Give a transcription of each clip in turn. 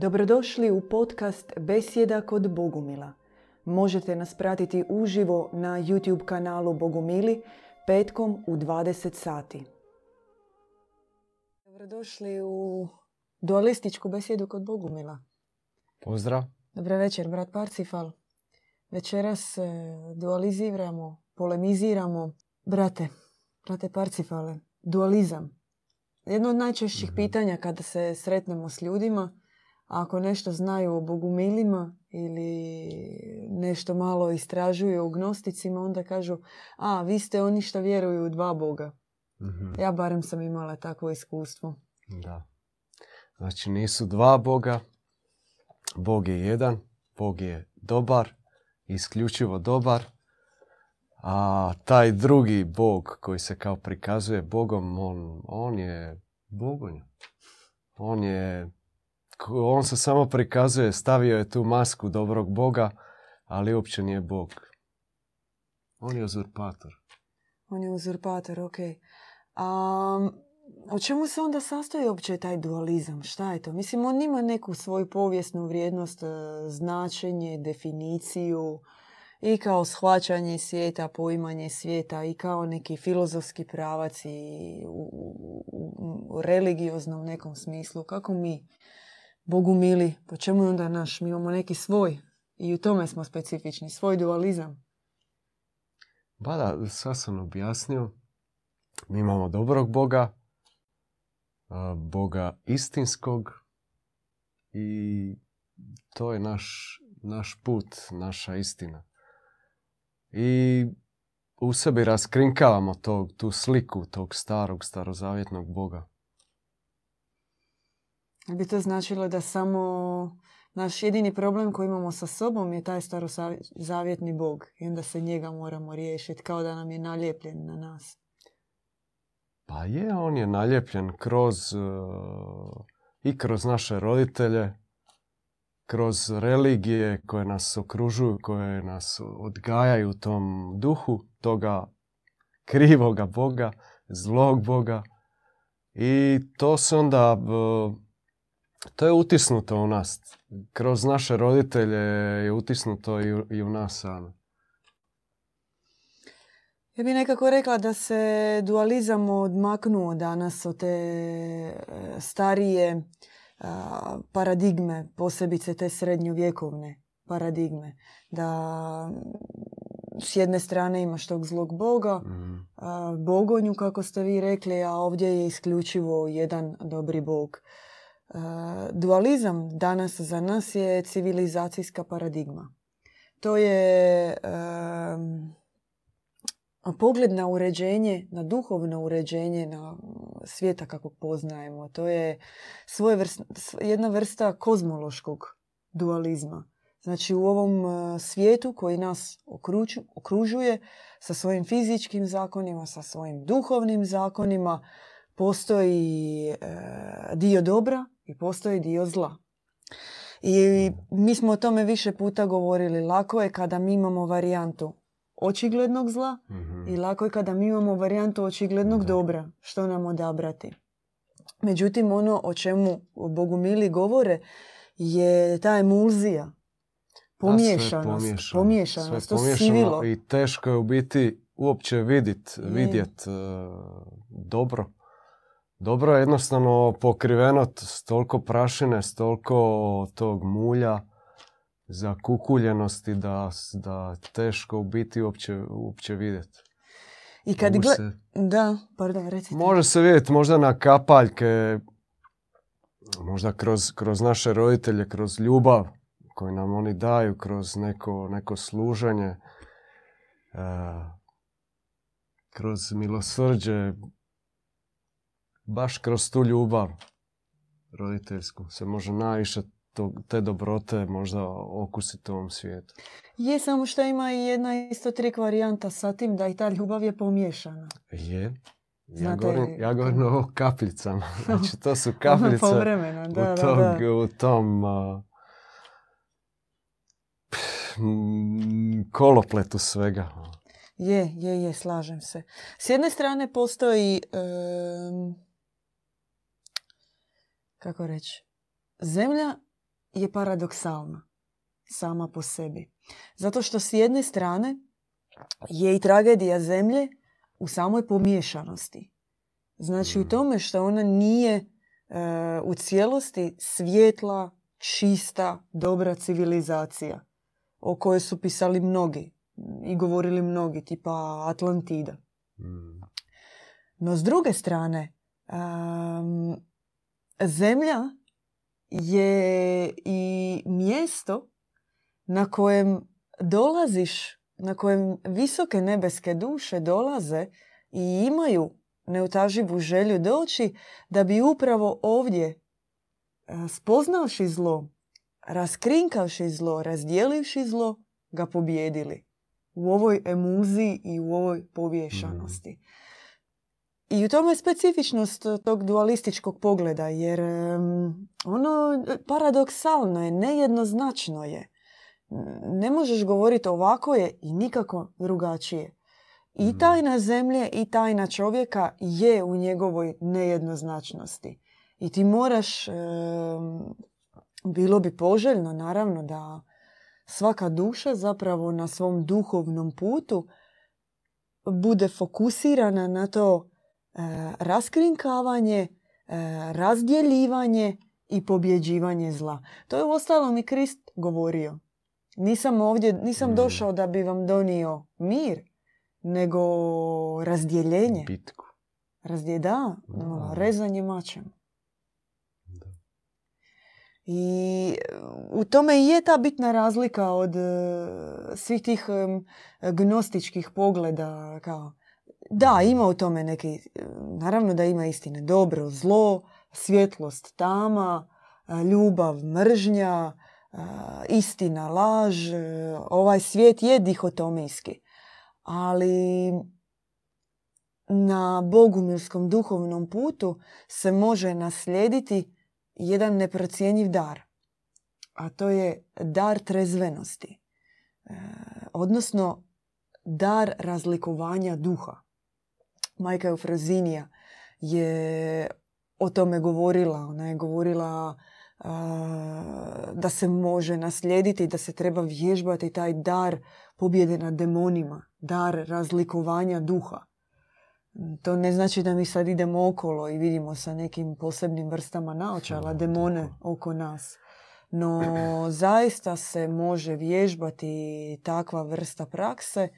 Dobrodošli u podcast Besjeda kod Bogumila. Možete nas pratiti uživo na YouTube kanalu Bogumili petkom u 20 sati. Dobrodošli u dualističku besjedu kod Bogumila. Pozdrav. Dobar večer, brat Parcifal. Večeras e, dualiziramo, polemiziramo. Brate, brate Parcifale, dualizam. Jedno od najčešćih Mhm. pitanja kada se sretnemo s ljudima, ako nešto znaju o bogumilima ili nešto malo istražuju o gnosticima, onda kažu, a, vi ste oni što vjeruju u dva boga. Mhm, Ja barem sam imala takvo iskustvo. Da. Znači nisu dva Boga. Bog je jedan. Bog je dobar. Isključivo dobar. A taj drugi Bog koji se kao prikazuje Bogom, on, on je bogonja. On je... On se samo prikazuje, stavio je tu masku dobrog Boga, ali uopće nije Bog. On je uzurpator. On je uzurpator, ok. A o čemu se onda sastoji uopće taj dualizam? Šta je to? Mislim, on ima neku svoju povijesnu vrijednost, e, značenje, definiciju i kao shvaćanje svijeta, poimanje svijeta i kao neki filozofski pravac i u, u- u religioznom nekom smislu. Kako mi, Bogu mili, po čemu je onda naš? Mi imamo neki svoj i u tome smo specifični, svoj dualizam. Ba da, sad sam objasnio. Mi imamo dobrog Boga, Boga istinskog i to je naš, naš put, naša istina. I u sebi raskrinkavamo tog, tu sliku tog starog, starozavjetnog Boga. Bi to značilo da samo naš jedini problem koji imamo sa sobom je taj starozavjetni bog i onda se njega moramo riješiti kao da nam je nalijepljen na nas. Pa je, on je naljepljen kroz e, i kroz naše roditelje, kroz religije koje nas okružuju, koje nas odgajaju u tom duhu toga krivoga Boga, zlog Boga. I to se onda, e, to je utisnuto u nas. Kroz naše roditelje je utisnuto i u, i u nas same. Ja bih nekako rekla da se dualizam odmaknuo danas od te e, starije paradigme, posebice te srednjovjekovne paradigme. Da s jedne strane imaš tog zlog boga, Mhm. bogonju, kako ste vi rekli, a ovdje je isključivo jedan dobri bog. A, Dualizam danas za nas je civilizacijska paradigma. To je pogled na uređenje, na duhovno uređenje na svijeta kakvog poznajemo. To je svojevrs- s- jedna vrsta kozmološkog dualizma. Znači u ovom e, svijetu koji nas okružuje sa svojim fizičkim zakonima, sa svojim duhovnim zakonima, postoji e, dio dobra i postoji dio zla. I mi smo o tome više puta govorili. Lako je kada mi imamo varijantu očiglednog zla Mhm. i lako je kada mi imamo varijantu očiglednog dobra. Što nam odabrati? Međutim, ono o čemu bogumili govore je ta emulzija. Sve Pomiješanost. pomiješano. Pomiješanost. Sve To pomiješano sivilo. I teško je u biti uopće vidit, Je. vidjet e, dobro. Dobro je jednostavno pokriveno s toliko prašine, s toliko tog mulja, zakukuljenosti da, da teško u biti uopće, uopće vidjet. I kad gle... se- Da, pardon, recite. Može se vidjeti možda na kapaljke, možda kroz, kroz naše roditelje, kroz ljubav koju nam oni daju, kroz neko, neko služenje, e, kroz milosrđe, baš kroz tu ljubav roditeljsku se može najviše te dobrote možda okusiti u ovom svijetu. Je samo što ima i jedna isto trik varijanta sa tim da i ta ljubav je pomiješana. Je. Ja govorim, ja govorim o kapljicama. Znači, to su kapljice Povremeno, da, u, da, da. u tom mm, kolopletu svega. Je, je, je, slažem se. S jedne strane postoji, kako reći, zemlja je paradoksalna sama po sebi. Zato što s jedne strane je i tragedija zemlje u samoj pomiješanosti. Znači u mm. tome što ona nije e, u cijelosti svijetla, čista, dobra civilizacija o kojoj su pisali mnogi i govorili mnogi, tipa Atlantida. Mm. No s druge strane, zemlja je i mjesto na kojem dolaziš, na kojem visoke nebeske duše dolaze i imaju neutaživu želju doći da bi upravo ovdje spoznavši zlo, raskrinkavši zlo, razdjelivši zlo, ga pobjedili u ovoj emuziji i u ovoj povješanosti. I u tome je specifičnost tog dualističkog pogleda, jer ono paradoksalno je, nejednoznačno je. Ne možeš govoriti ovako je i nikako drugačije. I mhm. tajna zemlje i tajna čovjeka je u njegovoj nejednoznačnosti. I ti moraš, bilo bi poželjno naravno da svaka duša zapravo na svom duhovnom putu bude fokusirana na to raskrinkavanje, e, razdjeljivanje i pobjeđivanje zla. To je u ostalom i Krist govorio. Nisam ovdje, nisam mm. došao da bi vam donio mir, nego razdjeljenje. Bitku. Razdje, da, ono, rezanje mačem. I u tome i je ta bitna razlika od e, svih tih gnostičkih pogleda. Kao, da, ima u tome neki, naravno da ima istine. Dobro, zlo, svjetlost, tama, e, ljubav, mržnja, e, istina, laž. Ovaj svijet je dihotomijski. Ali na bogumilskom duhovnom putu se može naslijediti jedan neprocjenjiv dar, a to je dar trezvenosti, e, odnosno dar razlikovanja duha. Majka Eufrazinija je o tome govorila. Ona je govorila da se može naslijediti, da se treba vježbati taj dar pobjede nad demonima, dar razlikovanja duha. To ne znači da mi sad idemo okolo i vidimo sa nekim posebnim vrstama naočala demone oko nas. No zaista se može vježbati takva vrsta prakse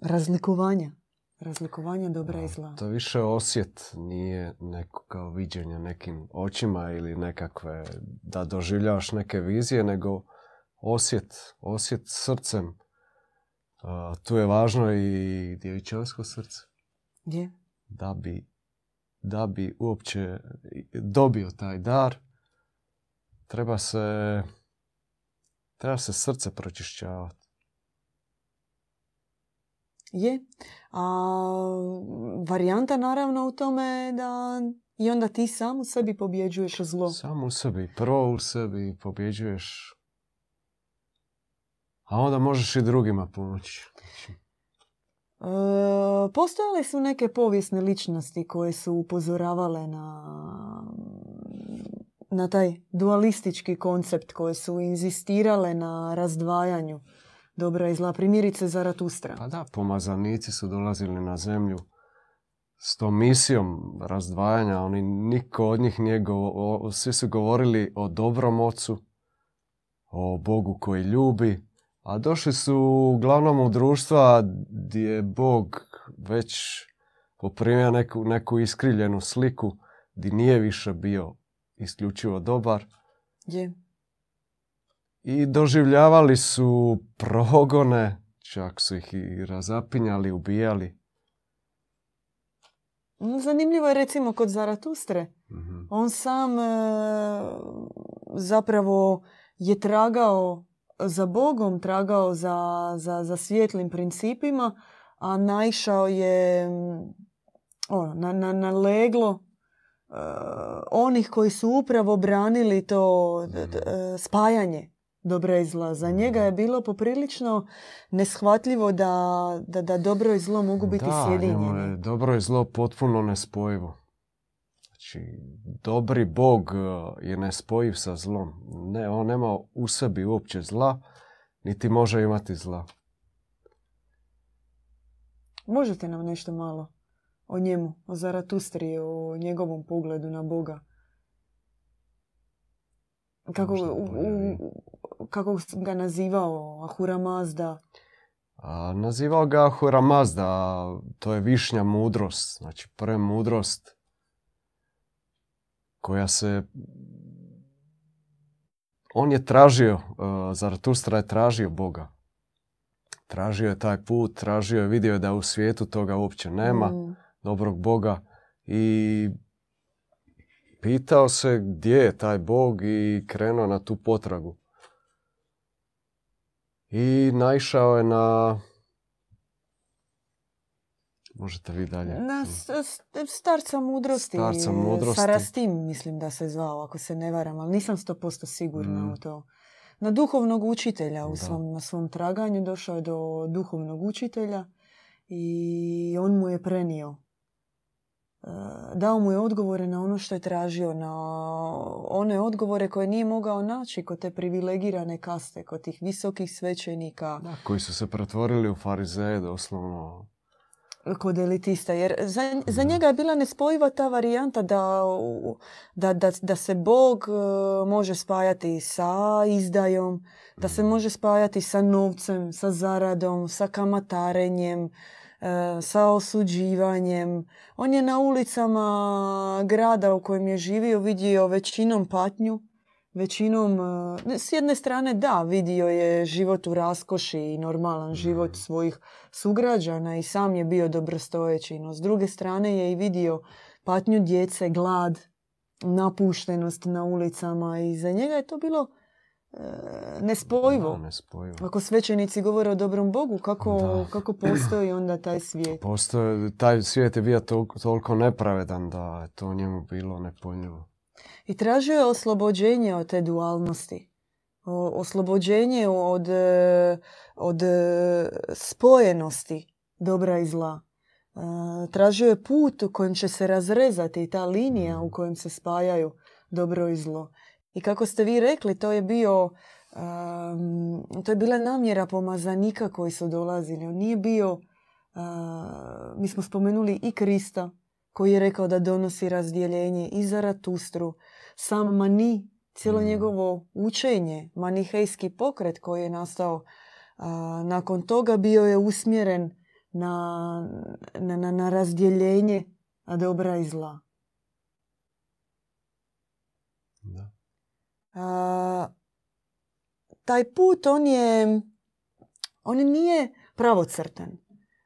razlikovanja. Razlikovanja dobra i zla. To više osjet, nije neko kao viđenje nekim očima ili nekakve, da doživljavaš neke vizije, nego osjet, osjet srcem tu je važno i djevičansko srce. Gdje? Da bi, da bi uopće dobio taj dar, treba se, treba se srce pročišćavati. Je. A varijanta naravno u tome da i onda ti sam u sebi pobjeđuješ zlo. Sam u sebi, prvo u sebi pobjeđuješ a onda možeš i drugima pomoći. E, postojale su neke povijesne ličnosti koje su upozoravale na, na taj dualistički koncept, koje su inzistirale na razdvajanju dobra i zla. Primjerice Zaratustra. Pa da, pomazanici su dolazili na zemlju s tom misijom razdvajanja. Oni, niko od njih nije govo, svi su govorili o dobrom ocu, o Bogu koji ljubi, a došli su uglavnom u društva gdje je Bog već poprimio neku, neku iskriljenu sliku, gdje nije više bio isključivo dobar. Je. I doživljavali su progone, čak su ih i razapinjali, ubijali. Zanimljivo je recimo kod Zaratustre. mm On sam e, zapravo je tragao za Bogom, tragao za, za, za svjetlim principima, a naišao je ono, na, na, na leglo uh, onih koji su upravo branili to uh, spajanje dobra i zla. Za njega je bilo poprilično neshvatljivo da, da, da dobro i zlo mogu biti da, sjedinjeni. dobro i zlo potpuno nespojivo. Znači, dobri Bog e, je nespojiv sa zlom. Ne, on nema u sebi uopće zla, niti može imati zla. Možete nam nešto malo o njemu, o Zaratustri, o njegovom pogledu na Boga? Kako, u, u, kako ga nazivao Ahura Mazda? A, nazivao ga Ahura Mazda, to je višnja mudrost, znači premudrost koja se... On je tražio, uh, Zaratustra je tražio Boga. Tražio je taj put, tražio je, vidio je da u svijetu toga uopće nema, mm. dobrog Boga i pitao se gdje je taj Bog i krenuo na tu potragu. I naišao je na Možete vi dalje. Na starca mudrosti. Starca mudrosti. Sarastim mislim da se zvao, ako se ne varam, ali nisam sto posto sigurna mm. u to. Na duhovnog učitelja u svom, na svom traganju došao je do duhovnog učitelja i on mu je prenio. E, dao mu je odgovore na ono što je tražio, na one odgovore koje nije mogao naći kod te privilegirane kaste, kod tih visokih svećenika. Da, koji su se pretvorili u farizeje doslovno kod elitista. Jer za, za njega je bila nespojiva ta varijanta da, da, da, da se Bog e, može spajati sa izdajom, da se može spajati sa novcem, sa zaradom, sa kamatarenjem, sa osuđivanjem. On je na ulicama grada u kojem je živio vidio većinom patnju, većinom, e, s jedne strane da, vidio je život u raskoši i normalan život svojih sugrađana i sam je bio dobrostojeći, no s druge strane je i vidio patnju djece, glad, napuštenost na ulicama i za njega je to bilo e, nespojivo. nespojivo. Ako svećenici govore o dobrom Bogu, kako, kako postoji onda taj svijet? Postoji, taj svijet je bio toliko nepravedan da je to njemu bilo nepojmljivo. I tražio je oslobođenje od te dualnosti. Oslobođenje od, e, od e, spojenosti dobra i zla. E, tražio je put u kojem će se razrezati ta linija u kojem se spajaju dobro i zlo. I kako ste vi rekli, to je bio to je bila namjera pomazanika koji su dolazili. On nije bio, mi smo spomenuli i Krista, koji je rekao da donosi razdjeljenje i Zaratustru, sam Mani, cijelo mm. njegovo učenje, manihejski pokret koji je nastao nakon toga bio je usmjeren na, na, na, na razdjeljenje dobra i zla. Da. A, taj put on je on nije pravocrtan.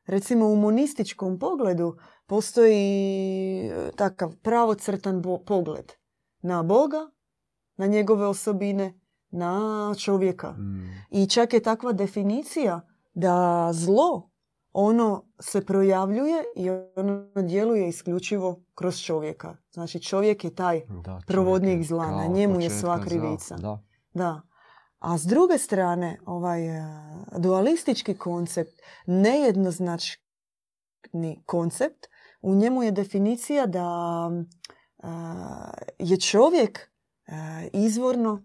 Recimo u monističkom pogledu postoji e, takav pravocrtan pogled na Boga, na njegove osobine, na čovjeka. Mm. I čak je takva definicija da zlo ono se projavljuje i ono djeluje isključivo kroz čovjeka. Znači čovjek je taj da, provodnik zla, na njemu je sva krivica. Da. da. A s druge strane, ovaj e, dualistički koncept, nejednoznačni koncept, u njemu je definicija da je čovjek izvorno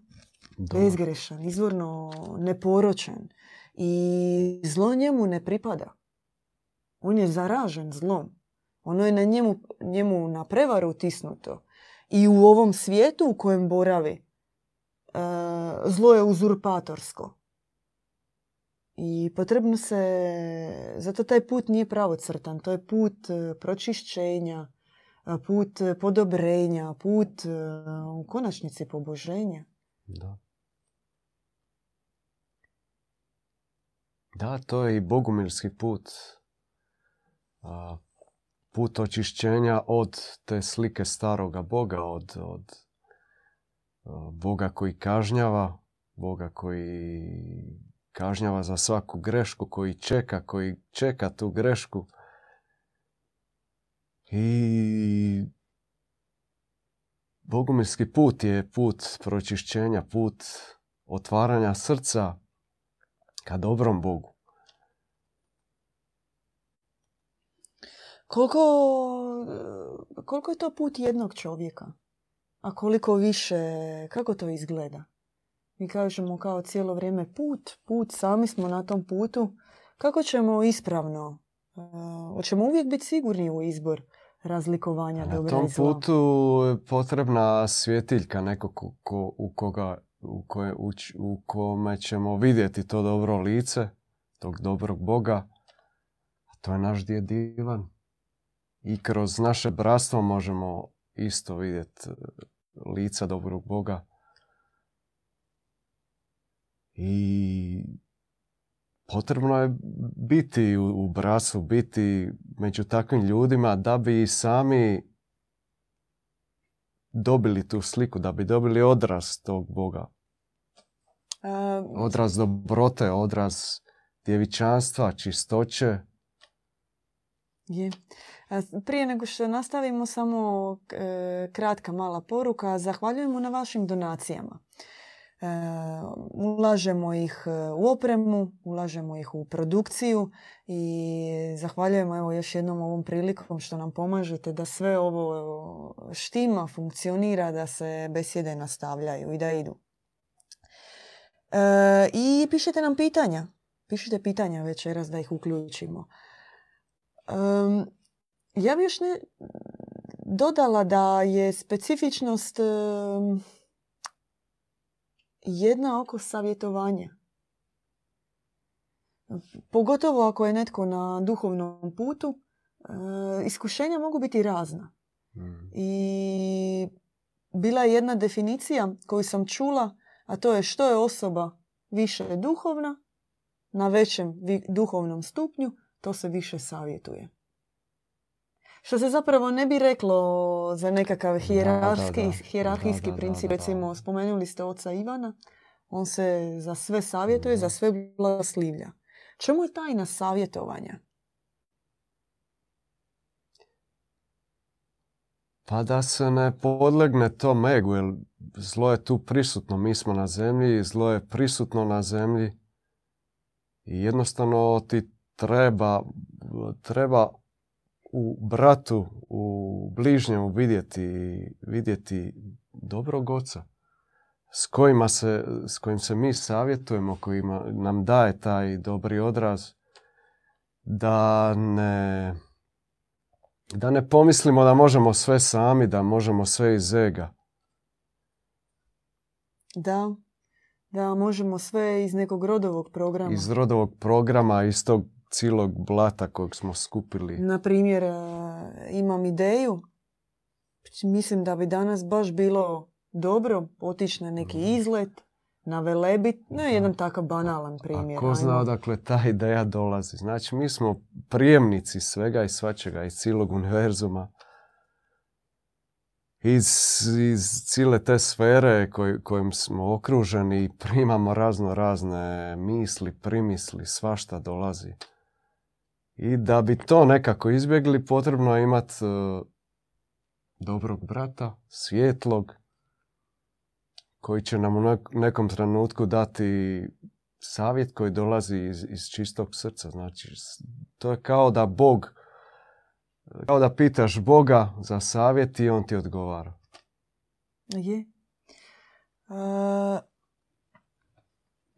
bezgrešan, izvorno neporočan i zlo njemu ne pripada. On je zaražen zlom. Ono je na njemu, njemu na prevaru utisnuto. I u ovom svijetu u kojem boravi, zlo je uzurpatorsko. I potrebno se, zato taj put nije pravocrtan, to je put e, pročišćenja, put podobrenja, put e, u konačnici poboženja. Da. Da, to je i bogumilski put. Put očišćenja od te slike staroga Boga, od, od Boga koji kažnjava, Boga koji kažnjava za svaku grešku, koji čeka, koji čeka tu grešku i Bogumilski put je put pročišćenja, put otvaranja srca ka dobrom Bogu. Koliko, koliko je to put jednog čovjeka? A koliko više, kako to izgleda? Mi kažemo kao cijelo vrijeme put, put, sami smo na tom putu. Kako ćemo ispravno? Uh, hoćemo uvijek biti sigurni u izbor razlikovanja Na tom putu je potrebna svjetiljka, neko ko, ko- u, koga, u, koje, u, u kome ćemo vidjeti to dobro lice, tog dobrog Boga. A to je naš djed Ivan. I kroz naše bratstvo možemo isto vidjeti lica dobrog Boga. I potrebno je biti u, u bratstvu, biti među takvim ljudima da bi i sami dobili tu sliku, da bi dobili odraz tog Boga. Odraz dobrote, odraz djevičanstva, čistoće. Je. Prije nego što nastavimo, samo e, kratka mala poruka. Zahvaljujemo na vašim donacijama. E, ulažemo ih e, u opremu, ulažemo ih u produkciju i zahvaljujemo evo još jednom ovom prilikom što nam pomažete da sve ovo štima, funkcionira, da se besjede nastavljaju i da idu. I pišite nam pitanja. Pišite pitanja večeras da ih uključimo. Ja bi još ne dodala da je specifičnost jedna oko savjetovanja. Pogotovo ako je netko na duhovnom putu, e, iskušenja mogu biti razna. Mm. I bila je jedna definicija koju sam čula, a to je što je osoba više duhovna, na većem duhovnom stupnju, to se više savjetuje. Što se zapravo ne bi reklo za nekakav hijerarhijski, princip. Recimo, spomenuli ste oca Ivana, on se za sve savjetuje, za sve blagoslivlja. Čemu je tajna savjetovanja? Pa da se ne podlegne tom egu, jer zlo je tu prisutno. Mi smo na zemlji, zlo je prisutno na zemlji. I jednostavno ti treba, treba u bratu, u bližnjemu vidjeti, vidjeti dobrog oca s, kojima se, s kojim se mi savjetujemo, koji nam daje taj dobri odraz, da ne, da ne pomislimo da možemo sve sami, da možemo sve iz ega. Da, da možemo sve iz nekog rodovog programa. Iz rodovog programa, iz tog cijelog blata kojeg smo skupili. Na primjer, e, imam ideju. Mislim da bi danas baš bilo dobro otići na neki Mhm. izlet, na velebit. Ne, Da. jedan takav banalan primjer. A ko zna odakle ta ideja dolazi? Znači, mi smo prijemnici svega i svačega, iz cijelog univerzuma. Iz, iz cijele te sfere koj, kojim smo okruženi i primamo razno razne misli, primisli, svašta dolazi. I da bi to nekako izbjegli, potrebno je imati dobrog brata, svjetlog, koji će nam u nek- nekom trenutku dati savjet koji dolazi iz, iz čistog srca. Znači, to je kao da Bog, kao da pitaš Boga za savjet i on ti odgovara. Je. E,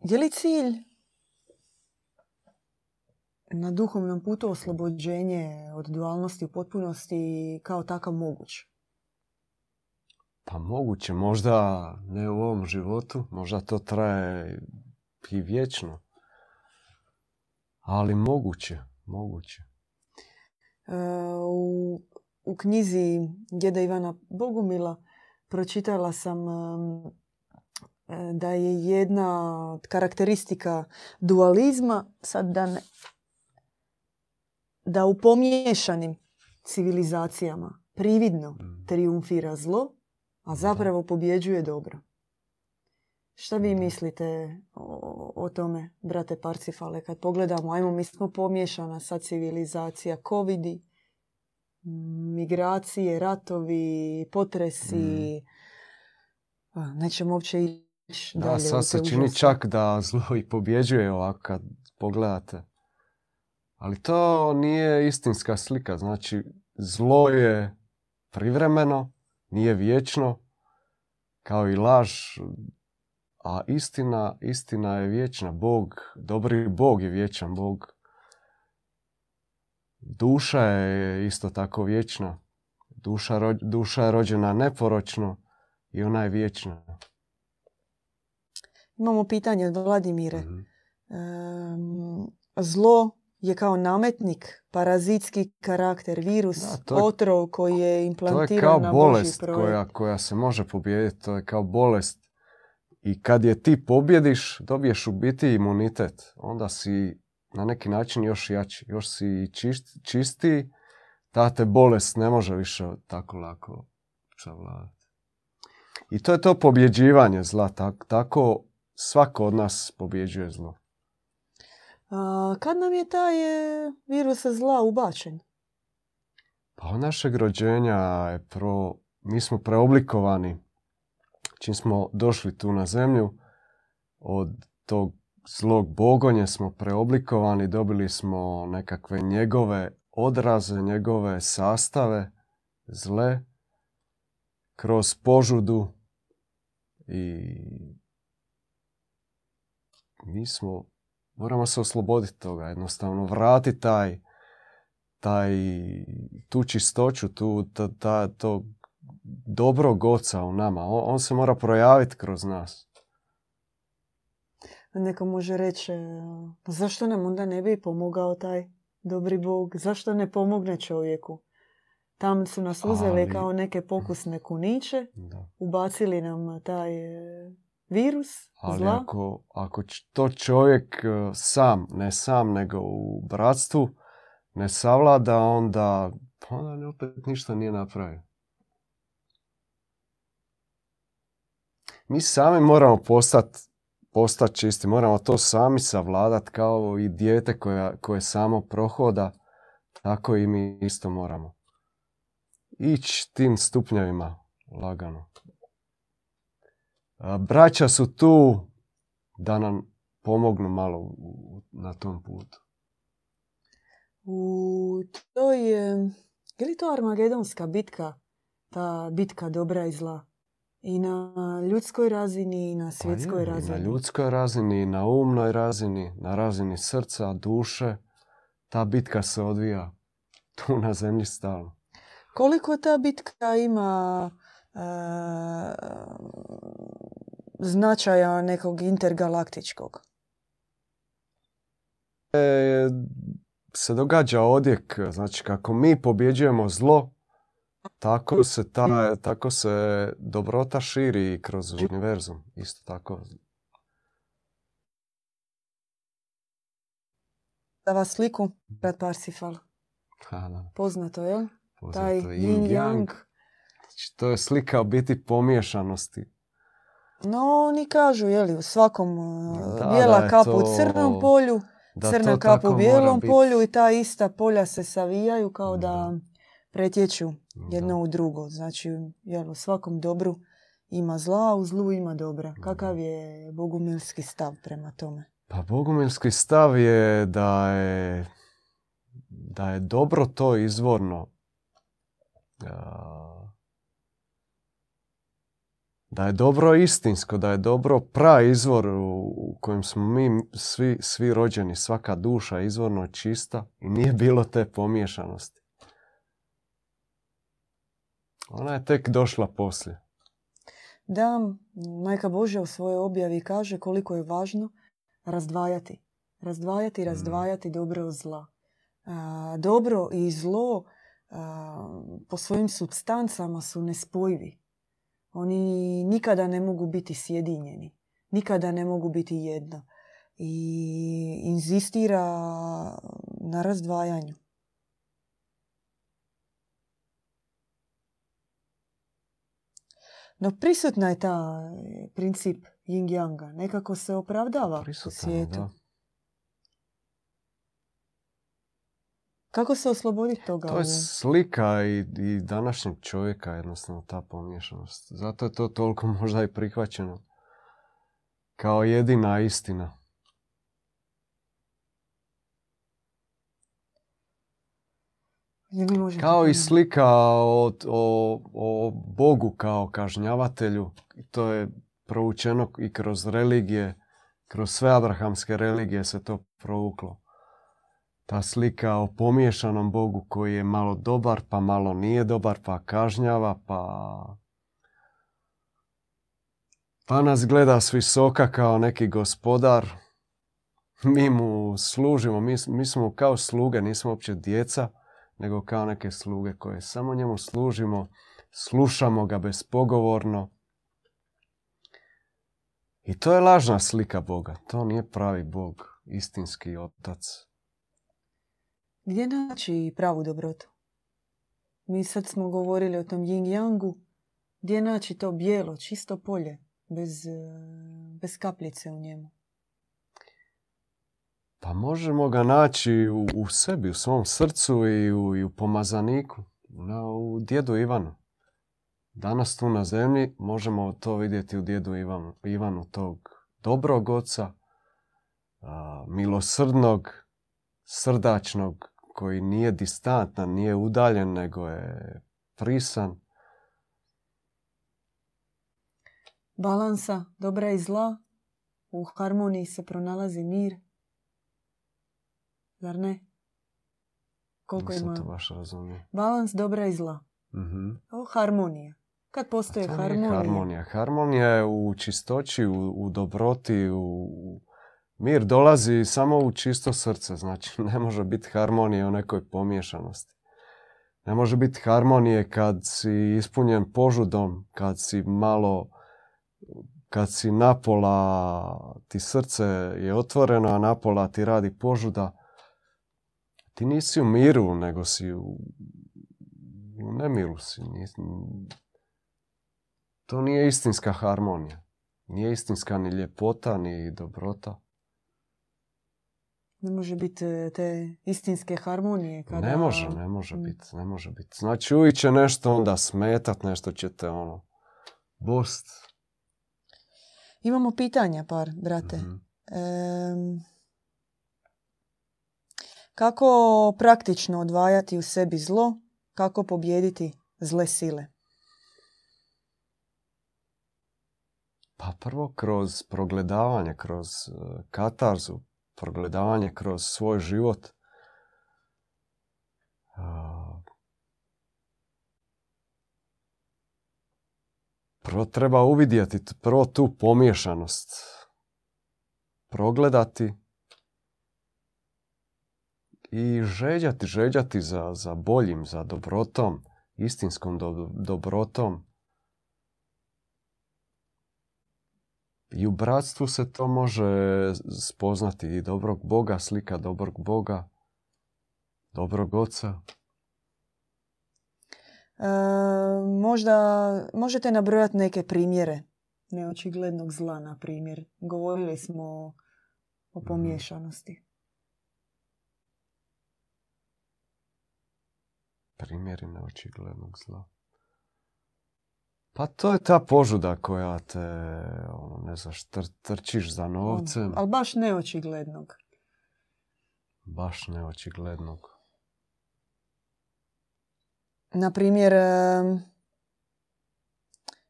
je li cilj na duhovnom putu oslobođenje od dualnosti u potpunosti kao takav moguć? Pa moguće, možda ne u ovom životu, možda to traje i vječno. Ali moguće, moguće. E, u, u knjizi djeda Ivana Bogumila pročitala sam e, da je jedna karakteristika dualizma sad da, ne, da u pomiješanim civilizacijama prividno Mm. triumfira zlo, a zapravo pobjeđuje dobro. Šta vi Da. mislite o, o tome, brate Parcifale, kad pogledamo, ajmo, mi smo pomiješana sad civilizacija, covidi, migracije, ratovi, potresi, a, nećemo uopće ići Da, dalje. u sad se čini čak da zlo i pobjeđuje ovako kad pogledate. Ali to nije istinska slika. Znači, zlo je privremeno, nije vječno, kao i laž, a istina, istina je vječna. Bog, dobri Bog je vječan Bog. Duša je isto tako vječna. Duša, duša je rođena neporočno i ona je vječna. Imamo pitanje od Vladimire. Mhm. zlo je kao nametnik, parazitski karakter, virus, da, otrov koji je implantiran na bolest koja, koja se može pobijediti. To je kao bolest. I kad je ti pobjediš, dobiješ u biti imunitet. Onda si na neki način još jači, još si čist, čistiji. Ta te bolest ne može više tako lako savladati. I to je to pobjeđivanje zla. Tako, tako svako od nas pobjeđuje zlo. A, kad nam je taj e, virus zla ubačen? Pa od našeg rođenja je pro... Mi smo preoblikovani. Čim smo došli tu na zemlju, od tog zlog bogonje smo preoblikovani, dobili smo nekakve njegove odraze, njegove sastave, zle, kroz požudu i mi smo, moramo se osloboditi toga, jednostavno vratiti taj, taj, tu čistoću, tu, ta, ta, to dobrog oca u nama. On, on se mora projaviti kroz nas. Neko može reći, pa zašto nam onda ne bi pomogao taj dobri Bog? Zašto ne pomogne čovjeku? Tam su nas uzeli kao neke pokusne kuniće, ubacili nam taj e, virus Ali zla. Ako, ako to čovjek e, sam, ne sam, nego u bratstvu, ne savlada, onda, onda opet ništa nije napravio. Mi sami moramo postati postat čisti, moramo to sami savladat kao i dijete koja, koje samo prohoda, tako i mi isto moramo. Ići tim stupnjevima lagano. Braća su tu da nam pomognu malo na tom putu. U toj, je li to Armagedonska bitka, ta bitka dobra i zla? I na ljudskoj razini i na svjetskoj pa razini. na ljudskoj razini, na umnoj razini, na razini srca, duše. Ta bitka se odvija tu na zemlji stalno. Koliko ta bitka ima e, značaja nekog intergalaktičkog? E, se događa odjek, znači kako mi pobjeđujemo zlo, tako se, ta, tako se dobrota širi kroz univerzum. Isto tako. Da vas sliku pred Parsifal. Poznato, je? Poznato. Taj yin yang. Znači, to je slika biti pomiješanosti. No, oni kažu, jeli, u svakom da, bijela kapa u crnom polju, crna kapa u bijelom polju i ta ista polja se savijaju kao da pretječu jedno u drugo. Znači, jel, u svakom dobru ima zla, a u zlu ima dobra. Kakav je bogumilski stav prema tome? Pa bogumilski stav je da je, da je dobro to izvorno. Da je dobro istinsko, da je dobro pra izvor u kojem smo mi svi, svi rođeni, svaka duša izvorno čista i nije bilo te pomiješanosti. Ona je tek došla poslije. Da, Majka Božja u svojoj objavi kaže koliko je važno razdvajati. Razdvajati, mm. razdvajati dobro od zla. dobro i zlo po svojim substancama su nespojivi. Oni nikada ne mogu biti sjedinjeni. Nikada ne mogu biti jedno. I inzistira na razdvajanju. No prisutna je ta e, princip yin yanga. Nekako se opravdava u svijetu. Kako se osloboditi toga? To je slika i, i današnjeg čovjeka, jednostavno ta pomiješanost. Zato je to toliko možda i prihvaćeno kao jedina istina. Kao i slika o, o, o Bogu kao kažnjavatelju. To je proučeno i kroz religije, kroz sve abrahamske religije se to provuklo. Ta slika o pomiješanom Bogu koji je malo dobar, pa malo nije dobar, pa kažnjava, pa... Pa nas gleda s visoka kao neki gospodar. Mi mu služimo, mi, mi smo kao sluge, nismo uopće djeca nego kao neke sluge koje samo njemu služimo, slušamo ga bespogovorno. I to je lažna slika Boga. To nije pravi Bog, istinski otac. Gdje naći pravu dobrotu? Mi sad smo govorili o tom yin yangu. Gdje naći to bijelo, čisto polje, bez, bez kapljice u njemu? Pa možemo ga naći u, u sebi, u svom srcu i u, i u pomazaniku, na, u djedu Ivanu. Danas tu na zemlji možemo to vidjeti u djedu Ivanu, Ivanu tog dobrog oca, a, milosrdnog, srdačnog, koji nije distantan, nije udaljen, nego je prisan. Balansa, dobra i zla, u harmoniji se pronalazi mir. Zar ne? Koliko ima? to baš Balans dobra i zla. mm O, harmonija. Kad postoje harmonija? harmonija. Harmonija je u čistoći, u, u dobroti, u... Mir dolazi samo u čisto srce, znači ne može biti harmonije u nekoj pomiješanosti. Ne može biti harmonije kad si ispunjen požudom, kad si malo, kad si napola, ti srce je otvoreno, a napola ti radi požuda ti nisi u miru, nego si u, u nemiru si. To nije istinska harmonija. Nije istinska ni ljepota, ni dobrota. Ne može biti e, te istinske harmonije. Kada... Ne može, ne može mm. biti, ne može biti. Znači uvijek će nešto onda smetat, nešto će te ono bost. Imamo pitanja par, brate. mm kako praktično odvajati u sebi zlo? Kako pobijediti zle sile? Pa prvo kroz progledavanje, kroz e, katarzu, progledavanje kroz svoj život. Prvo treba uvidjeti, prvo tu pomiješanost. Progledati i žeđati, žeđati za, za boljim, za dobrotom, istinskom dobrotom. I u bratstvu se to može spoznati i dobrog Boga, slika dobrog Boga, dobrog Oca. E, možda možete nabrojati neke primjere neočiglednog zla, na primjer. Govorili smo o mhm. pomiješanosti. primjeri neočiglednog zla. Pa to je ta požuda koja te, ono, ne znaš, trčiš za novcem. Ali baš neočiglednog. Baš neočiglednog. Na primjer,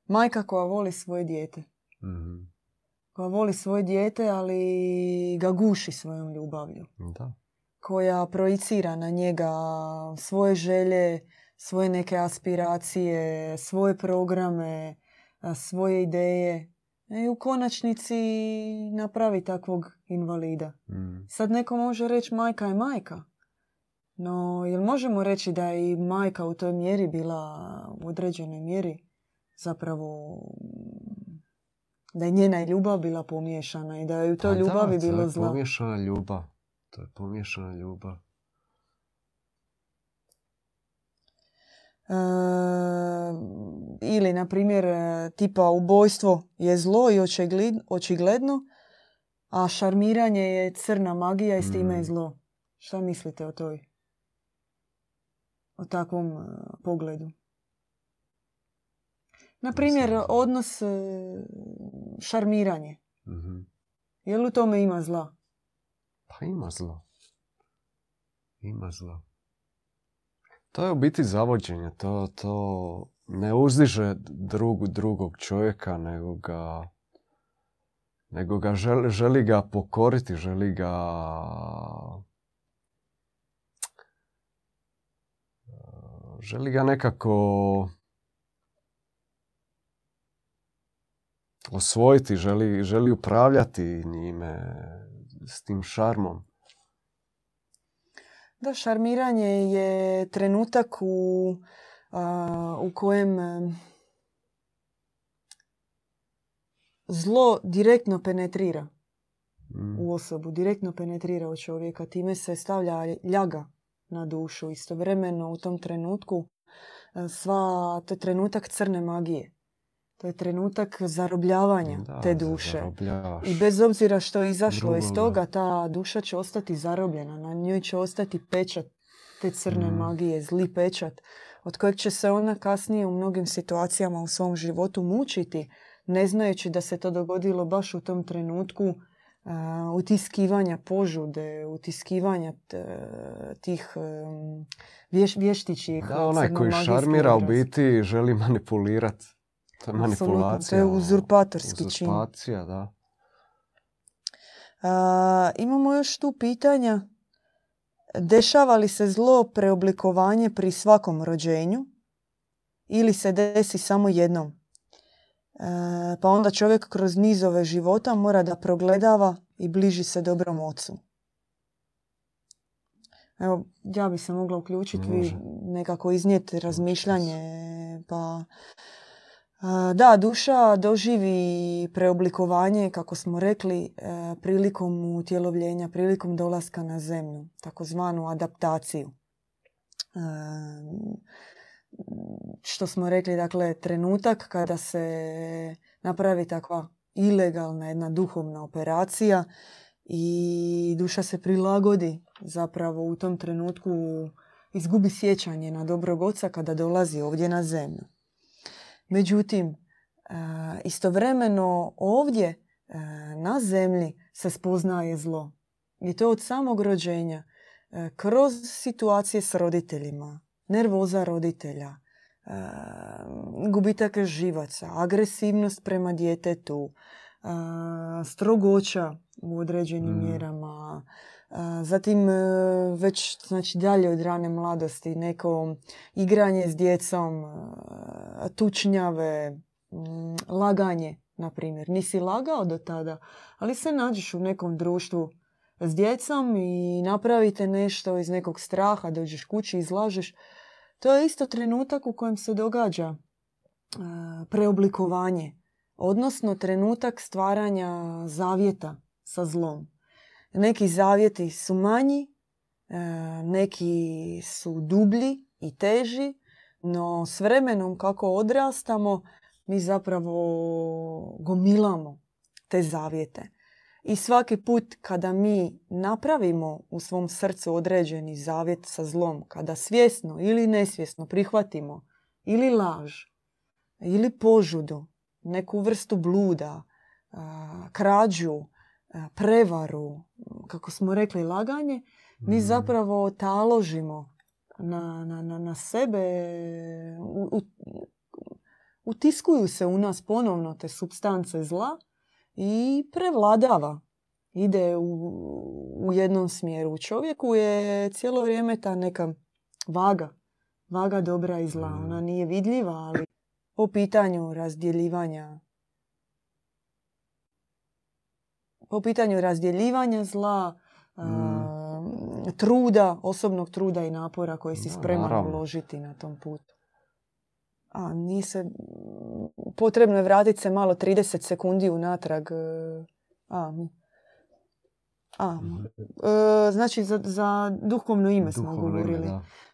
majka koja voli svoje dijete. mm Koja voli svoje dijete, ali ga guši svojom ljubavlju. Da koja projicira na njega svoje želje, svoje neke aspiracije, svoje programe, svoje ideje. I u konačnici napravi takvog invalida. Mm. Sad neko može reći majka je majka. No, jel možemo reći da je i majka u toj mjeri bila u određenoj mjeri zapravo da je njena ljubav bila pomiješana i da je u toj pa ljubavi da, bilo zla. pomiješana ljubav. To je pomiješana ljubav. Ili, na primjer, tipa ubojstvo je zlo i očigledno, a šarmiranje je crna magija i s time je mm. zlo. Šta mislite o toj? O takvom e, pogledu? Na primjer, odnos šarmiranje. mm Je li u tome ima zla? Pa ima zlo. Ima zlo. To je u biti zavođenje. To, to ne uzdiže drugu, drugog čovjeka, nego ga, nego ga želi, želi ga pokoriti, želi ga želi ga nekako osvojiti, želi, želi upravljati njime s tim šarmom. Da, šarmiranje je trenutak u, u kojem zlo direktno penetrira Mm. u osobu, direktno penetrira u čovjeka. Time se stavlja ljaga na dušu. Istovremeno u tom trenutku sva, to je trenutak crne magije. To je trenutak zarobljavanja Da, te duše. zarobljavaš. I bez obzira što je izašlo iz toga, ta duša će ostati zarobljena. Na njoj će ostati pečat te crne Mm. magije, zli pečat, od kojeg će se ona kasnije u mnogim situacijama u svom životu mučiti, ne znajući da se to dogodilo baš u tom trenutku a, utiskivanja požude, utiskivanja t- tih um, vješ, Da, onaj koji šarmira u biti želi manipulirati. To je manipulacija. to je ono, uzurpatorski čin. Uzurpacija, da. A, imamo još tu pitanja. Dešava li se zlo preoblikovanje pri svakom rođenju ili se desi samo jednom? E, pa onda čovjek kroz nizove života mora da progledava i bliži se dobrom ocu. Evo, ja bi se mogla uključiti, vi nekako iznijeti razmišljanje. Pa, da, duša doživi preoblikovanje, kako smo rekli, e, prilikom utjelovljenja, prilikom dolaska na zemlju, takozvanu adaptaciju. E, što smo rekli, dakle, trenutak kada se napravi takva ilegalna jedna duhovna operacija i duša se prilagodi zapravo u tom trenutku izgubi sjećanje na dobrog oca kada dolazi ovdje na zemlju. Međutim, e, istovremeno ovdje e, na zemlji se spoznaje zlo. I to od samog rođenja. E, Kroz situacije s roditeljima, nervoza roditelja, gubitak živaca, agresivnost prema djetetu, strogoća u određenim Mm. mjerama, zatim e, već znači dalje od rane mladosti neko igranje s djecom, e, tučnjave, laganje, na primjer. Nisi lagao do tada, ali se nađeš u nekom društvu s djecom i napravite nešto iz nekog straha, dođeš kući, izlažeš. To je isto trenutak u kojem se događa e, preoblikovanje, odnosno trenutak stvaranja zavjeta sa zlom. Neki zavjeti su manji, e, neki su dublji i teži, no s vremenom kako odrastamo, mi zapravo gomilamo te zavjete. I svaki put kada mi napravimo u svom srcu određeni zavjet sa zlom, kada svjesno ili nesvjesno prihvatimo ili laž, ili požudu, neku vrstu bluda, krađu, prevaru, kako smo rekli laganje, mi Mm. zapravo taložimo na, na, na, na sebe, u- u- utiskuju se u nas ponovno te substance zla i prevladava. Ide u, u jednom smjeru. U čovjeku je cijelo vrijeme ta neka vaga, vaga dobra i zla. Mm. Ona nije vidljiva, ali po pitanju razdjeljivanja po pitanju razdjeljivanja zla, a, truda, osobnog truda i napora koji si spreman naravno. uložiti na tom putu. A nije se, potrebno je vratiti se malo 30 sekundi unatrag. e, A, a, e, znači za, za duhovno ime smo Duhovno govorili.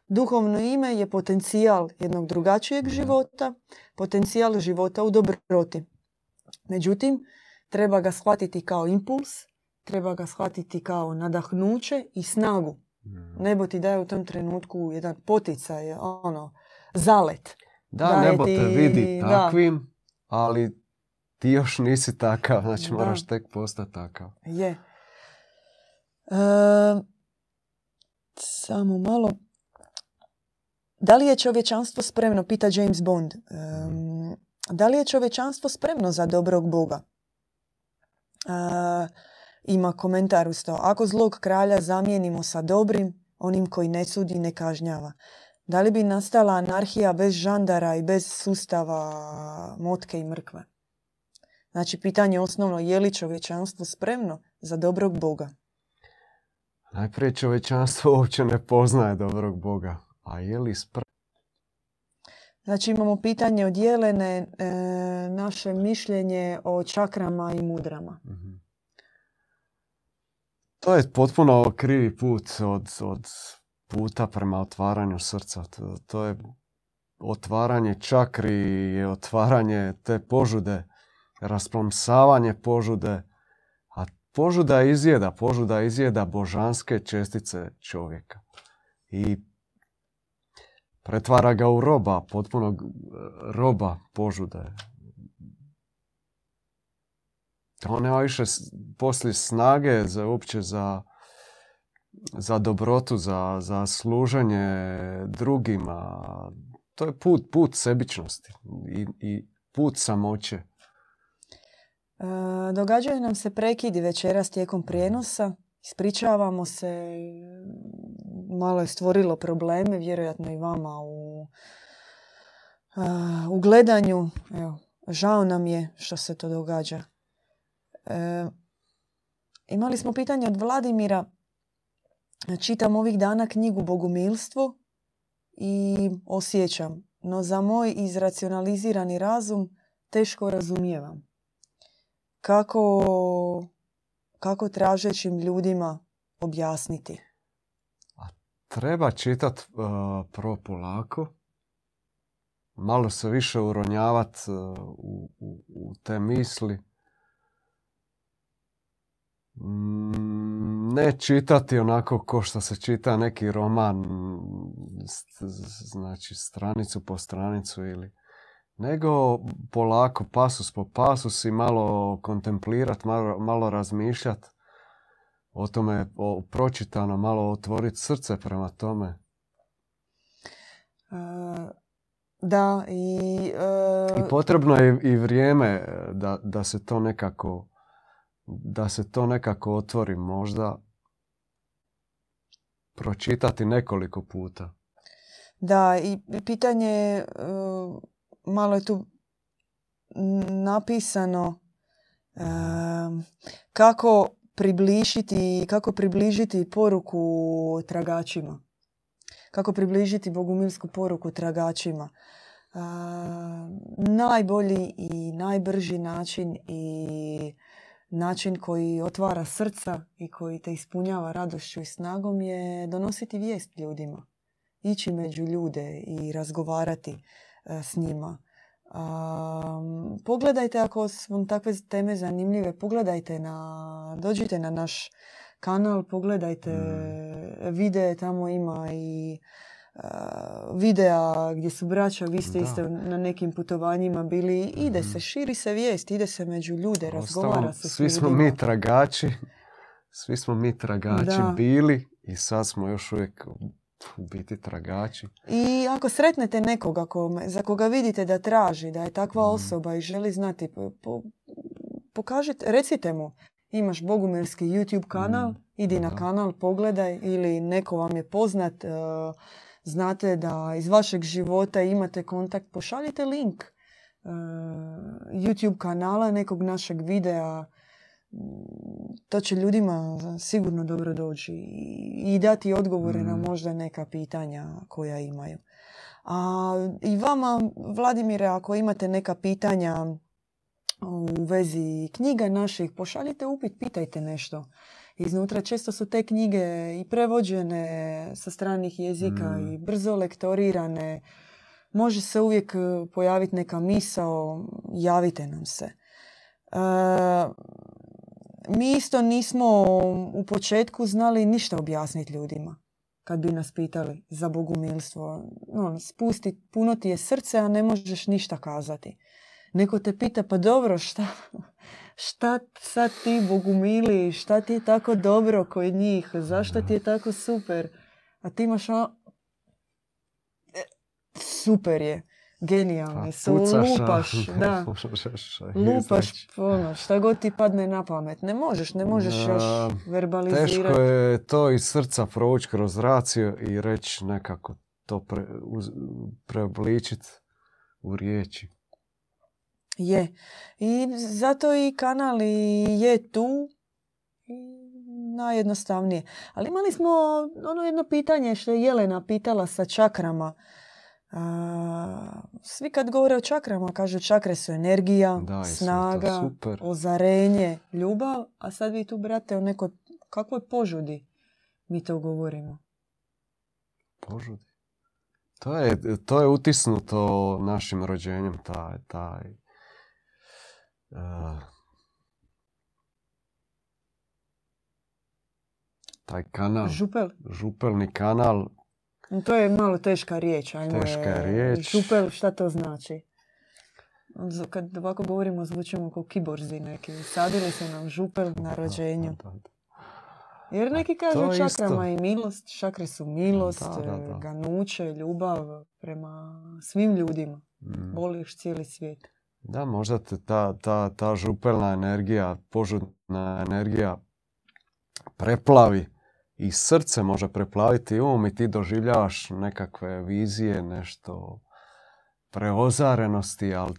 Duhovno ime je potencijal jednog drugačijeg Da. života, potencijal života u dobroti. Međutim, treba ga shvatiti kao impuls, treba ga shvatiti kao nadahnuće i snagu. Mm. Nebo ti daje u tom trenutku jedan poticaj, ono, zalet. Da, daje nebo te ti- vidi da. takvim, ali ti još nisi takav, znači Da. moraš tek postati takav. Je. E, samo malo. da li je čovječanstvo spremno, pita James Bond, da li je čovječanstvo spremno za dobrog Boga? Ima komentar uz to. Ako zlog kralja zamijenimo sa dobrim, onim koji ne sudi ne kažnjava. Da li bi nastala anarhija bez žandara i bez sustava motke i mrkve? Znači, pitanje osnovno, je li čovječanstvo spremno za dobrog Boga? Najprije čovječanstvo uopće ne poznaje dobrog Boga. A je li spremno? Znači imamo pitanje od Jelene, e, naše mišljenje o čakrama i mudrama. Mhm. To je potpuno krivi put od, od puta prema otvaranju srca. To, je otvaranje čakri, je otvaranje te požude, rasplomsavanje požude, a požuda izjeda, požuda izjeda božanske čestice čovjeka. I pretvara ga u roba, potpunog roba požude. On nema više poslije snage za uopće za, za dobrotu, za, za služenje drugima. To je put, put sebičnosti i, i put samoće. E, događaju nam se prekidi večeras tijekom prijenosa. Ispričavamo se, malo je stvorilo probleme, vjerojatno i vama u, u gledanju. Evo, žao nam je što se to događa. E, imali smo pitanje od Vladimira. Čitam ovih dana knjigu Bogumilstvo i osjećam, no za moj izracionalizirani razum teško razumijevam. Kako, kako tražećim ljudima objasniti? Treba čitati uh, prvo polako, malo se više uronjavati e, u, u, u te misli, Mm, ne čitati onako ko što se čita neki roman, znači stranicu po stranicu ili nego polako, pasus po pasus i malo kontemplirati, malo, malo razmišljati o tome, o pročitano, malo otvoriti srce prema tome. E, da, i... I potrebno je i vrijeme da, da se to nekako da se to nekako otvori možda pročitati nekoliko puta. Da, i pitanje, e, malo je tu napisano kako približiti, kako približiti poruku tragačima. Kako približiti bogumilsku poruku tragačima. Najbolji i najbrži način i način koji otvara srca i koji te ispunjava radošću i snagom je donositi vijest ljudima. Ići među ljude i razgovarati s njima. pogledajte ako su vam takve teme zanimljive, pogledajte na, dođite na naš kanal, pogledajte mm. videe, tamo ima i videa gdje su braća, vi ste isto na nekim putovanjima bili. Ide se, širi se vijest, ide se među ljude, razgovara se Svi smo mi tragači, svi smo mi tragači bili i sad smo još uvijek u biti tragači. I ako sretnete nekoga za koga vidite da traži, da je takva mhm. osoba i želi znati, po, pokažite, recite mu, imaš bogumirski YouTube kanal, mhm. idi na kanal, pogledaj ili neko vam je poznat, uh, znate da iz vašeg života imate kontakt, pošaljite link uh, YouTube kanala nekog našeg videa. To će ljudima sigurno dobro doći i dati odgovore na mm. možda neka pitanja koja imaju. A i vama, Vladimire, ako imate neka pitanja u vezi knjiga naših, pošaljite upit, pitajte nešto iznutra. Često su te knjige i prevođene sa stranih jezika mm. i brzo lektorirane. Može se uvijek e, pojaviti neka misao, javite nam se. E, mi isto nismo u početku znali ništa objasniti ljudima kad bi nas pitali za bogumilstvo. No, spusti, puno ti je srce, a ne možeš ništa kazati. Neko te pita, pa dobro, šta, šta sad ti bogumili, šta ti je tako dobro kod njih, zašto ti je tako super. A ti imaš ono... super je. Genijalni Pa su, lupaš, da. Lupaš izreći. ono, šta god ti padne na pamet. Ne možeš, ne možeš još verbalizirati. Teško je to iz srca provući kroz raciju i reći nekako to pre, uz, preobličiti u riječi. Je. I zato i kanal je tu. Najjednostavnije. Ali imali smo ono jedno pitanje što je Jelena pitala sa čakrama. A, svi kad govore o čakrama kažu čakre su energija, Da, snaga, super. ozarenje, ljubav. A sad vi tu brate o nekoj kakvoj požudi mi to govorimo. Požudi. To je, to je utisnuto našim rođenjem, taj, taj, eh, taj kanal, Župel. župelni kanal, To je malo teška riječ. Ajmo Teška je- riječ. Župel, šta to znači? Z- Kad ovako govorimo, zvučimo kao kiborzi neki. Sadili se nam župel na rođenju. Da, da, da. Jer neki kažu čakrama isto. i milost. Čakre su milost, Da, da, da. ganuće, ljubav prema svim ljudima. Mm. Voliš cijeli svijet. Da, možda te ta, ta, ta župelna energija, požudna energija preplavi i srce može preplaviti um i ti doživljavaš nekakve vizije, nešto preozarenosti, ali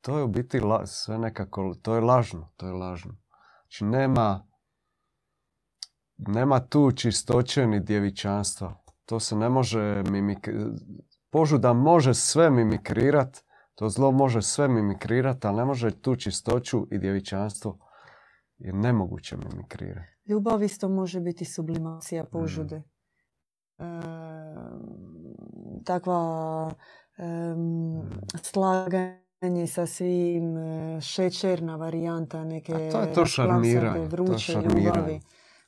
to je u biti la- sve nekako, to je lažno, to je lažno. Znači nema, nema tu čistoće ni djevičanstva. To se ne može mimik... Požuda može sve mimikrirat, to zlo može sve mimikrirat, ali ne može tu čistoću i djevičanstvo je nemoguće mimikrirati. Ljubav isto može biti sublimacija Mm. požude. E, takva em, slaganje sa svim, e, šećerna varijanta neke A to je to šarmiranje, to vruće šarmiranje. ljubavi.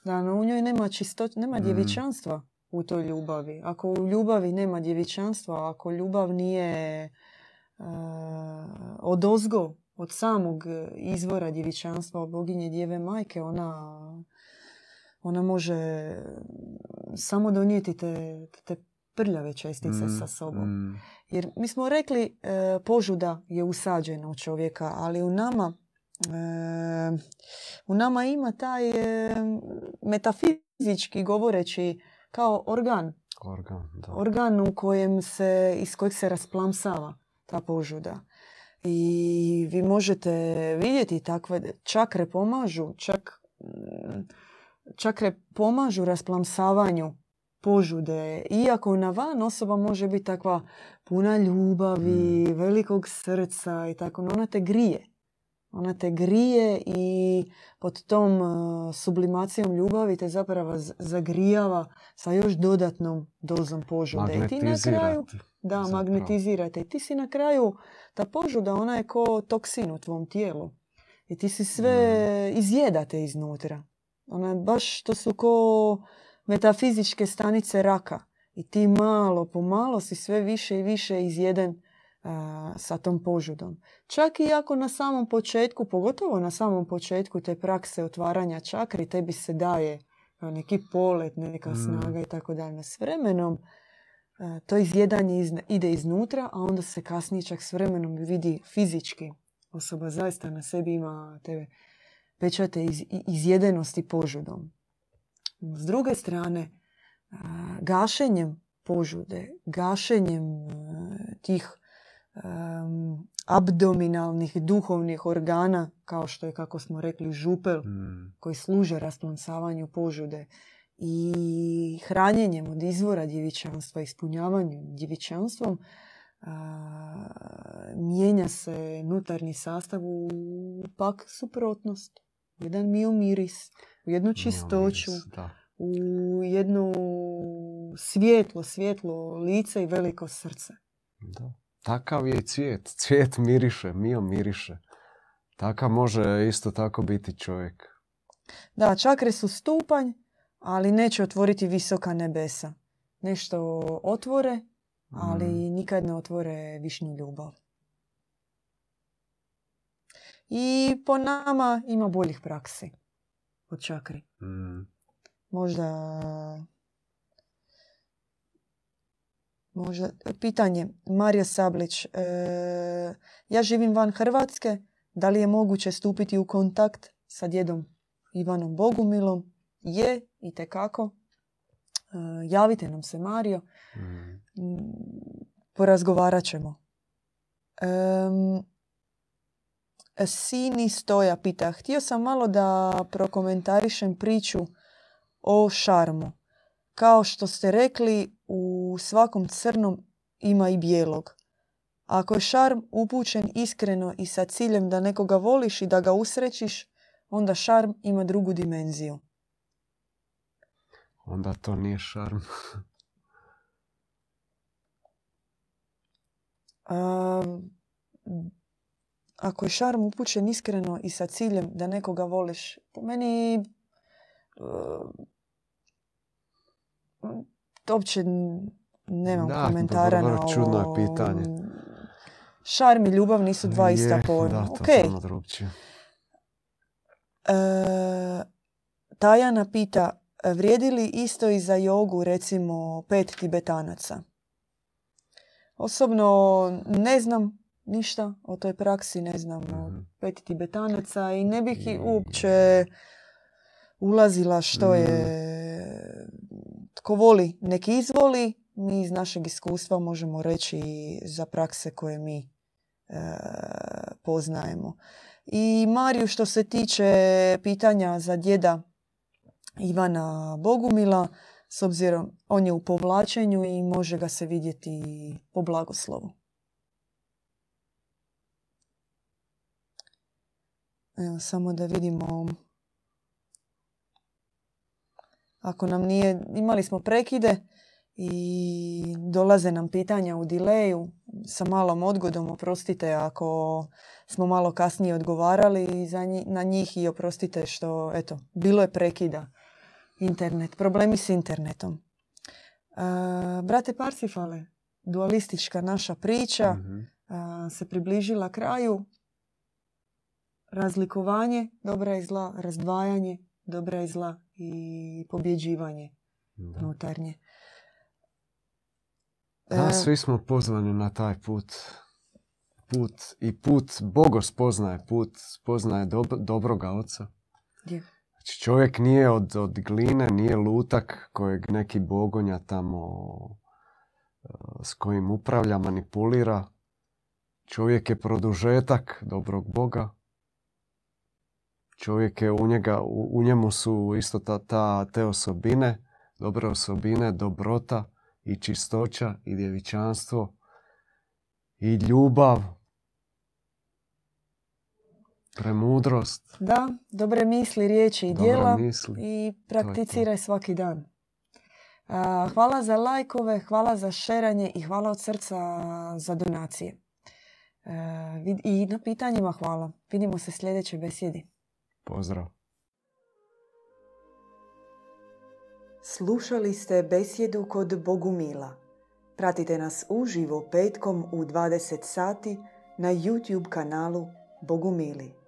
Da, no u njoj nema čistoć, nema Mm. djevičanstva u toj ljubavi. Ako u ljubavi nema djevičanstva, ako ljubav nije e, od ozgo, od samog izvora djevičanstva, boginje djeve majke, ona, ona može samo donijeti te, te prljave čestice Mm, sa sobom. mm. Jer mi smo rekli e, požuda je usađena u čovjeka, ali u nama e, u nama ima taj e, metafizički govoreći kao organ. Organ, da. Organ u kojem se, iz kojeg se rasplamsava ta požuda. I vi možete vidjeti takve čakre pomažu, čak mm, čakre pomažu rasplamsavanju požude. Iako na van osoba može biti takva puna ljubavi, velikog srca i tako, no ona te grije. Ona te grije i pod tom uh, sublimacijom ljubavi te zapravo zagrijava sa još dodatnom dozom požude. I ti na kraju. Da, zapravo. magnetizirate. I ti si na kraju, ta požuda, ona je ko toksin u tvom tijelu. I ti si sve izjedate iznutra. Ona je baš, to su ko metafizičke stanice raka. I ti malo po malo si sve više i više izjeden a, sa tom požudom. Čak i ako na samom početku, pogotovo na samom početku te prakse otvaranja čakri, tebi se daje neki polet, neka Mm. snaga i tako dalje. S vremenom to izjedanje ide iznutra, a onda se kasnije čak s vremenom vidi fizički. Osoba zaista na sebi ima te pečate iz, izjedenosti požudom. S druge strane, a, gašenjem požude, gašenjem e, tih em, abdominalnih duhovnih organa, kao što je, kako smo rekli, župel, Mm. koji služe rasplamsavanju požude i hranjenjem od izvora djevičanstva, ispunjavanjem djevičanstvom, a, mijenja se nutarnji sastav u pak suprotnost. U jedan mio miris, u jednu čistoću, u jedno svjetlo, svjetlo lice i veliko srce. Da. Takav je i cvijet. Cvijet miriše, mio miriše. Takav može isto tako biti čovjek. Da, čakre su stupanj, ali neće otvoriti visoka nebesa. Nešto otvore, ali Mm. nikad ne otvore višnju ljubav. I po nama ima boljih praksi od čakri. Mm. Možda Možda, pitanje, Mario Sablić, e, ja živim van Hrvatske, da li je moguće stupiti u kontakt sa djedom Ivanom Bogumilom? Je, i tekako. E, javite nam se, Mario. Mm. Porazgovarat ćemo. Sini Stoja pita, htio sam malo da prokomentarišem priču o šarmu. Kao što ste rekli, u svakom crnom ima i bijelog. Ako je šarm upućen iskreno i sa ciljem da nekoga voliš i da ga usrećiš, onda šarm ima drugu dimenziju. Onda to nije šarm. ako je šarm upućen iskreno i sa ciljem da nekoga voliš, po meni uopće nemam da, komentara na ovo. čudno je pitanje. Šarm i ljubav nisu dva ista pojma. Da, to okay. E, Tajana pita, vrijedi li isto i za jogu recimo pet tibetanaca? Osobno ne znam ništa o toj praksi, ne znam o mhm. pet tibetanaca i ne bih i uopće ulazila što je mhm. tko voli, neki izvoli. Mi iz našeg iskustva možemo reći za prakse koje mi e, poznajemo. I Mariju što se tiče pitanja za djeda Ivana Bogumila, s obzirom on je u povlačenju i može ga se vidjeti po blagoslovu. Evo, samo da vidimo. Ako nam nije, imali smo prekide i dolaze nam pitanja u dileju sa malom odgodom, oprostite ako smo malo kasnije odgovarali na njih i oprostite što, eto, bilo je prekida internet, problemi s internetom. brate Parsifale, dualistička naša priča mhm. se približila kraju. Razlikovanje dobra i zla, razdvajanje dobra i zla i pobjeđivanje da. unutarnje. Da, e, svi smo pozvani na taj put. Put i put Bogo spoznaje, put spoznaje dob, dobroga oca. Čovjek nije od, od gline, nije lutak kojeg neki bogonja tamo e, s kojim upravlja, manipulira. Čovjek je produžetak dobrog Boga. Čovjek je u njega, u, njemu su isto ta, ta, te osobine, dobre osobine, dobrota i čistoća i djevičanstvo i ljubav Premudrost. Da, dobre misli, riječi i djela i prakticiraj svaki dan. Hvala za lajkove, hvala za šeranje i hvala od srca za donacije. I na pitanjima hvala. Vidimo se sljedećoj besjedi. Pozdrav. Slušali ste besjedu kod Bogumila. Pratite nas uživo petkom u 20 sati na YouTube kanalu Bogumili.